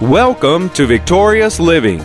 Welcome to Victorious Living.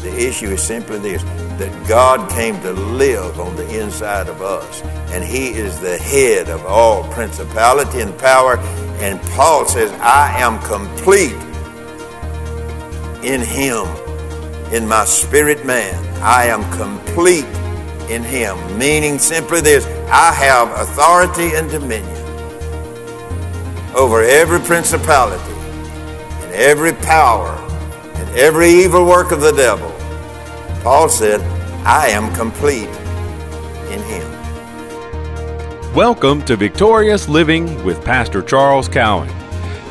The issue is simply this that God came to live on the inside of us, and He is the head of all principality and power. And Paul says, I am complete in Him, in my spirit man. I am complete in Him, meaning simply this I have authority and dominion over every principality and every power and every evil work of the devil. Paul said, I am complete in him. Welcome to Victorious Living with Pastor Charles Cowan.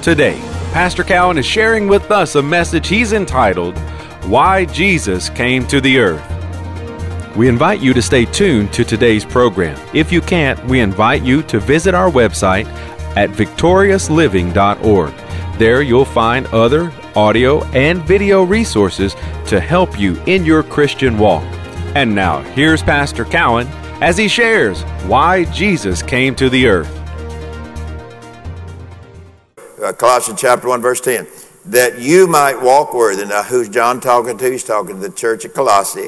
Today, Pastor Cowan is sharing with us a message he's entitled, Why Jesus Came to the Earth. We invite you to stay tuned to today's program. If you can't, we invite you to visit our website at victoriousliving.org. There you'll find other audio and video resources to help you in your Christian walk. And now, here's Pastor Cowan as he shares why Jesus came to the earth. Uh, Colossians chapter 1, verse 10. That you might walk worthy. Now, who's John talking to? He's talking to the church at Colossae.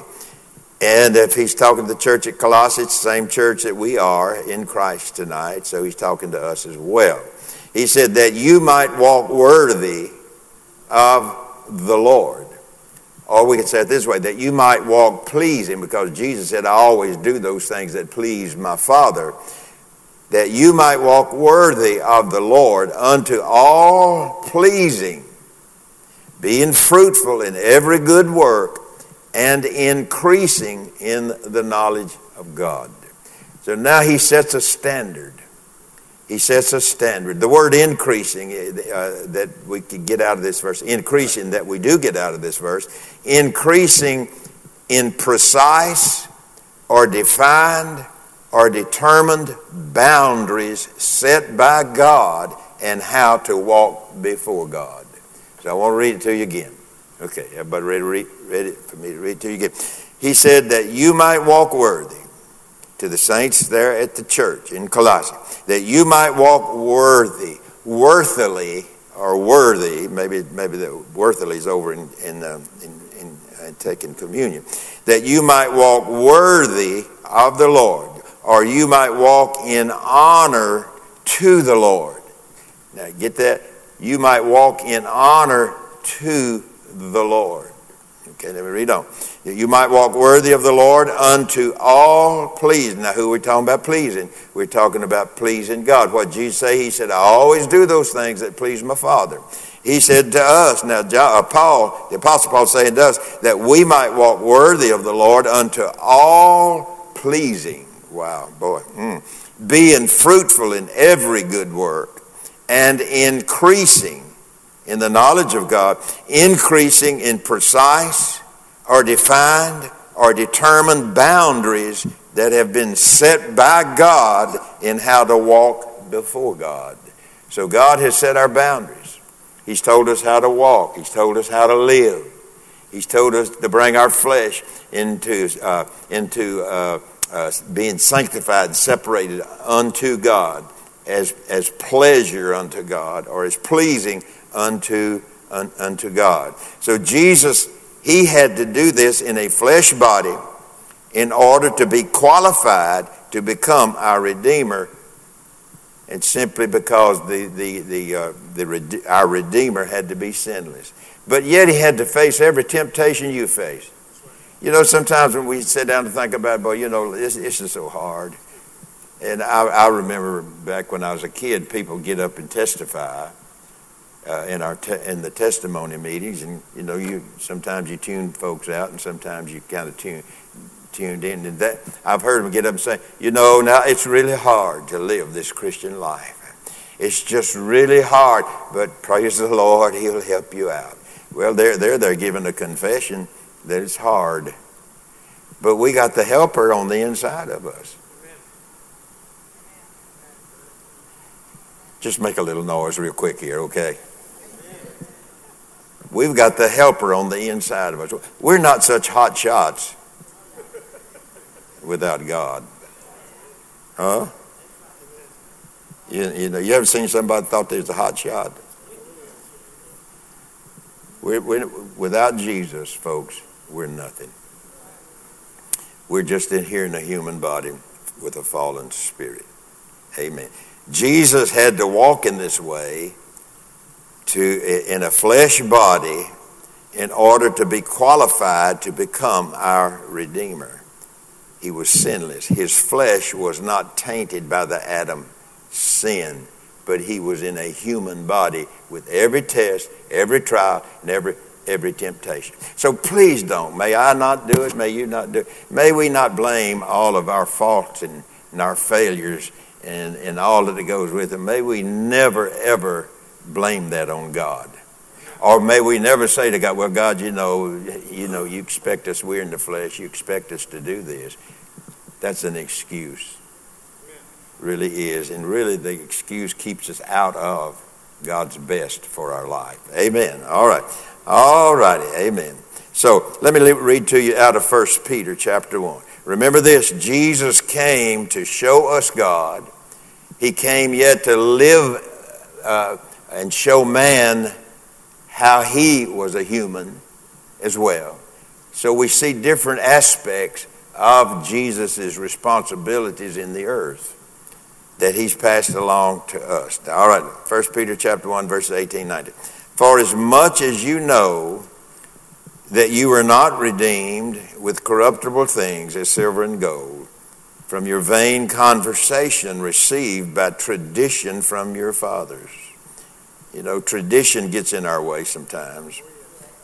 And if he's talking to the church at Colossae, it's the same church that we are in Christ tonight. So he's talking to us as well. He said that you might walk worthy of the Lord. Or we could say it this way that you might walk pleasing, because Jesus said, I always do those things that please my Father. That you might walk worthy of the Lord unto all pleasing, being fruitful in every good work, and increasing in the knowledge of God. So now he sets a standard he sets a standard. The word increasing uh, that we can get out of this verse, increasing that we do get out of this verse, increasing in precise or defined or determined boundaries set by God and how to walk before God. So I want to read it to you again. Okay, everybody ready, read, ready for me to read it to you again? He said that you might walk worthy to the saints there at the church in Colossae, that you might walk worthy, worthily, or worthy. Maybe maybe the worthily is over in in, uh, in, in uh, taking communion. That you might walk worthy of the Lord, or you might walk in honor to the Lord. Now get that. You might walk in honor to the Lord. Okay, let me read on. You might walk worthy of the Lord unto all pleasing. Now, who are we talking about pleasing? We're talking about pleasing God. What Jesus say? He said, I always do those things that please my Father. He said to us, now uh, Paul, the Apostle Paul saying to us, that we might walk worthy of the Lord unto all pleasing. Wow, boy. Mm. Being fruitful in every good work and increasing in the knowledge of God, increasing in precise or defined or determined boundaries that have been set by God in how to walk before God. So God has set our boundaries. He's told us how to walk. He's told us how to live. He's told us to bring our flesh into, uh, into uh, uh, being sanctified and separated unto God as, as pleasure unto God or as pleasing unto, un, unto God. So Jesus, he had to do this in a flesh body in order to be qualified to become our Redeemer. And simply because the, the, the, uh, the, our Redeemer had to be sinless. But yet he had to face every temptation you face. You know, sometimes when we sit down to think about, boy, you know, this, this is so hard. And I, I remember back when I was a kid, people get up and testify uh, in our te- in the testimony meetings, and you know, you sometimes you tune folks out, and sometimes you kind of tune tuned in. And that I've heard them get up and say, you know, now it's really hard to live this Christian life. It's just really hard, but praise the Lord, He'll help you out. Well, they're they're they're giving a confession that it's hard, but we got the helper on the inside of us. Just make a little noise real quick here, okay? We've got the helper on the inside of us. We're not such hot shots without God. Huh? You, you know, you ever seen somebody thought they was a hot shot? We're, we're, without Jesus, folks, we're nothing. We're just in here in a human body with a fallen spirit. Amen. Jesus had to walk in this way to in a flesh body in order to be qualified to become our redeemer. He was sinless. His flesh was not tainted by the Adam sin, but he was in a human body with every test, every trial, and every every temptation. So please don't. May I not do it. May you not do it. May we not blame all of our faults and, and our failures and, and all that goes with it. May we never, ever blame that on God. Or may we never say to God, well, God, you know, you know, you expect us, we're in the flesh, you expect us to do this. That's an excuse. Really is. And really the excuse keeps us out of God's best for our life. Amen. All right. All righty. Amen. So let me read to you out of First Peter chapter 1. Remember this Jesus came to show us God. He came yet to live uh, and show man how he was a human as well. So we see different aspects of Jesus' responsibilities in the earth that he's passed along to us. All right, 1 Peter chapter 1, verses 18 19. For as much as you know that you are not redeemed with corruptible things as silver and gold from your vain conversation received by tradition from your fathers. You know, tradition gets in our way sometimes.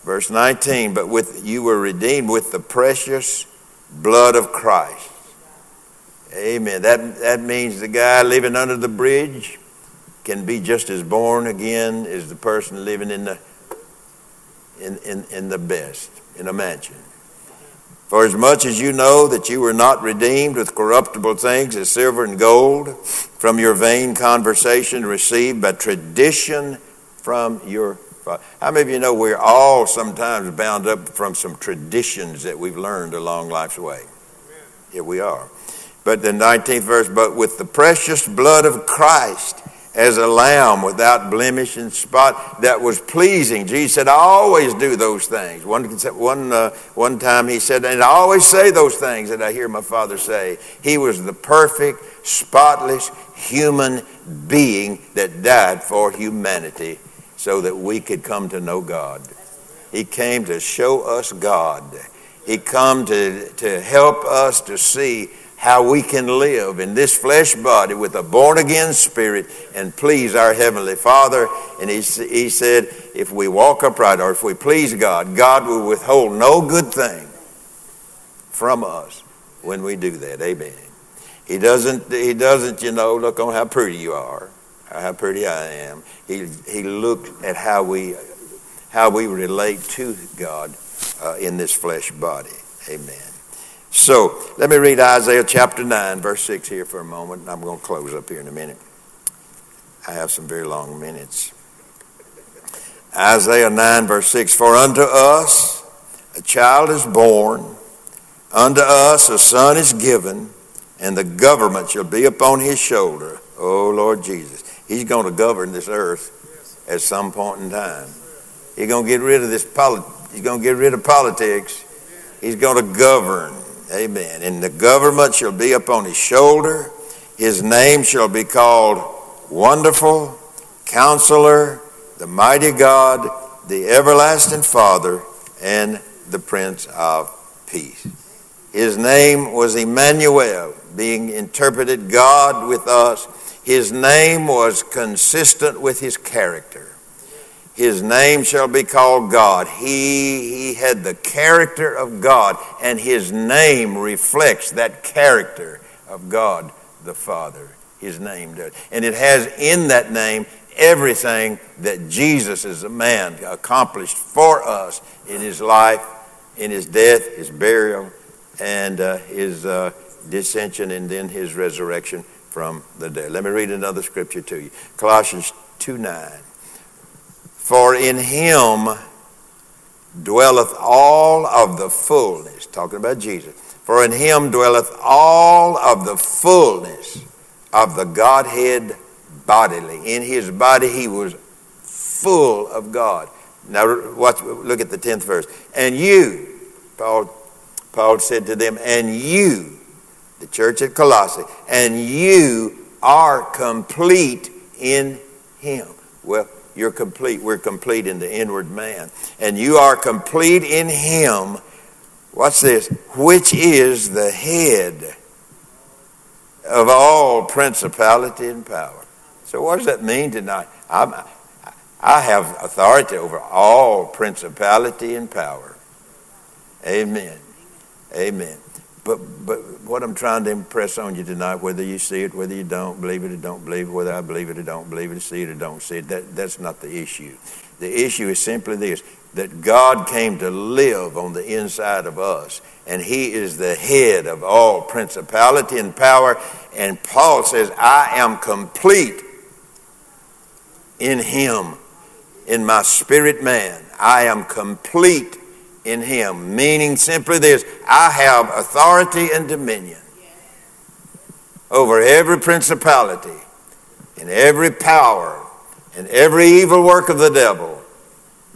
Verse 19, but with you were redeemed with the precious blood of Christ. Amen. That, that means the guy living under the bridge can be just as born again as the person living in the in, in, in the best, in a mansion. For as much as you know that you were not redeemed with corruptible things as silver and gold from your vain conversation received by tradition from your father. How many of you know we're all sometimes bound up from some traditions that we've learned along life's way? Here we are. But the 19th verse, but with the precious blood of Christ as a lamb without blemish and spot that was pleasing. Jesus said, I always do those things. One, one, uh, one time he said, and I always say those things that I hear my Father say. He was the perfect, spotless human being that died for humanity so that we could come to know God. He came to show us God. He come to, to help us to see how we can live in this flesh body with a born again spirit and please our Heavenly Father. And he, he said, if we walk upright or if we please God, God will withhold no good thing from us when we do that. Amen. He doesn't, he doesn't, you know, look on how pretty you are, how pretty I am. He, he looked at how we, how we relate to God uh, in this flesh body. Amen. So let me read Isaiah chapter 9, verse 6 here for a moment. and I'm going to close up here in a minute. I have some very long minutes. Isaiah 9, verse 6 For unto us a child is born, unto us a son is given, and the government shall be upon his shoulder. Oh, Lord Jesus. He's going to govern this earth at some point in time. He's going to get rid of this polit- He's going to get rid of politics. He's going to govern. Amen. And the government shall be upon his shoulder. His name shall be called Wonderful, Counselor, the Mighty God, the Everlasting Father, and the Prince of Peace. His name was Emmanuel, being interpreted God with us. His name was consistent with his character. His name shall be called God. He, he had the character of God, and his name reflects that character of God the Father. His name does. And it has in that name everything that Jesus as a man accomplished for us in his life, in his death, his burial, and uh, his uh, dissension, and then his resurrection from the dead. Let me read another scripture to you Colossians 2 9. For in him dwelleth all of the fullness, talking about Jesus. For in him dwelleth all of the fullness of the Godhead bodily. In his body he was full of God. Now, watch, look at the 10th verse. And you, Paul, Paul said to them, and you, the church at Colossae, and you are complete in him. Well, you're complete. We're complete in the inward man. And you are complete in him. Watch this. Which is the head of all principality and power. So, what does that mean tonight? I'm, I have authority over all principality and power. Amen. Amen. But, but what I'm trying to impress on you tonight, whether you see it, whether you don't believe it or don't believe it, whether I believe it or don't believe it, see it or don't see it, that, that's not the issue. The issue is simply this that God came to live on the inside of us, and He is the head of all principality and power. And Paul says, I am complete in Him, in my spirit man. I am complete in Him, meaning simply this I have authority and dominion over every principality and every power and every evil work of the devil.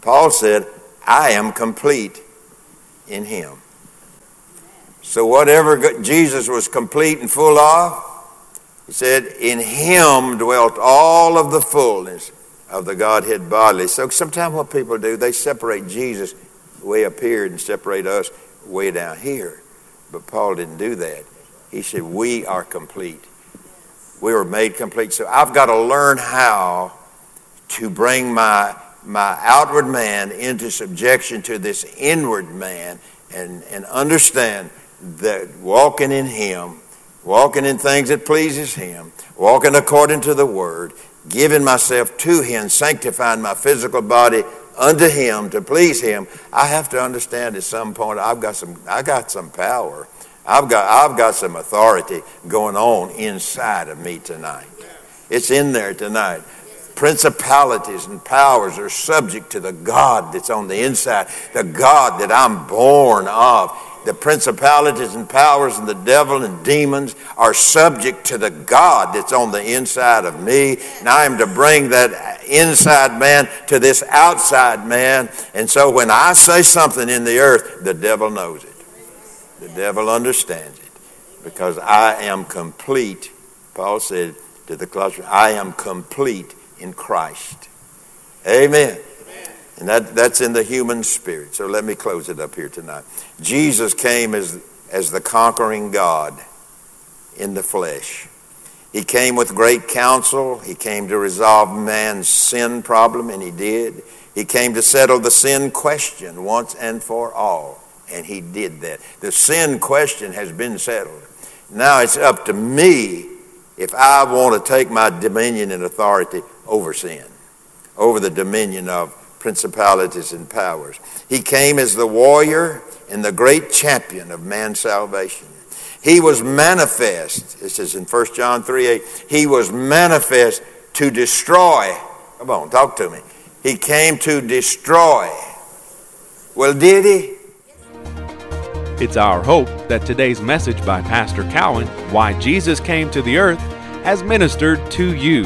Paul said, I am complete in him. So, whatever Jesus was complete and full of, he said, in him dwelt all of the fullness of the Godhead bodily. So, sometimes what people do, they separate Jesus way up here and separate us way down here. But Paul didn't do that. He said, We are complete. We were made complete. So, I've got to learn how to bring my my outward man into subjection to this inward man and, and understand that walking in him walking in things that pleases him walking according to the word giving myself to him sanctifying my physical body unto him to please him. I have to understand at some point i've got some i got some power. I've got i've got some authority going on inside of me tonight. It's in there tonight. Principalities and powers are subject to the God that's on the inside, the God that I'm born of. The principalities and powers and the devil and demons are subject to the God that's on the inside of me. And I am to bring that inside man to this outside man. And so when I say something in the earth, the devil knows it. The devil understands it because I am complete. Paul said to the Colossians, I am complete in Christ. Amen. And that, that's in the human spirit. So let me close it up here tonight. Jesus came as, as the conquering God in the flesh. He came with great counsel. He came to resolve man's sin problem, and he did. He came to settle the sin question once and for all, and he did that. The sin question has been settled. Now it's up to me if I want to take my dominion and authority over sin, over the dominion of principalities and powers. He came as the warrior and the great champion of man's salvation. He was manifest, this is in 1 John 3 8, he was manifest to destroy. Come on, talk to me. He came to destroy. Well, did he? It's our hope that today's message by Pastor Cowan, Why Jesus Came to the Earth, has ministered to you.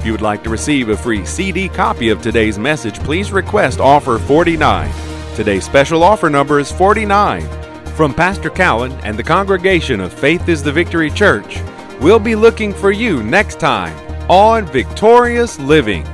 If you would like to receive a free CD copy of today's message, please request offer 49. Today's special offer number is 49. From Pastor Cowan and the congregation of Faith is the Victory Church, we'll be looking for you next time on Victorious Living.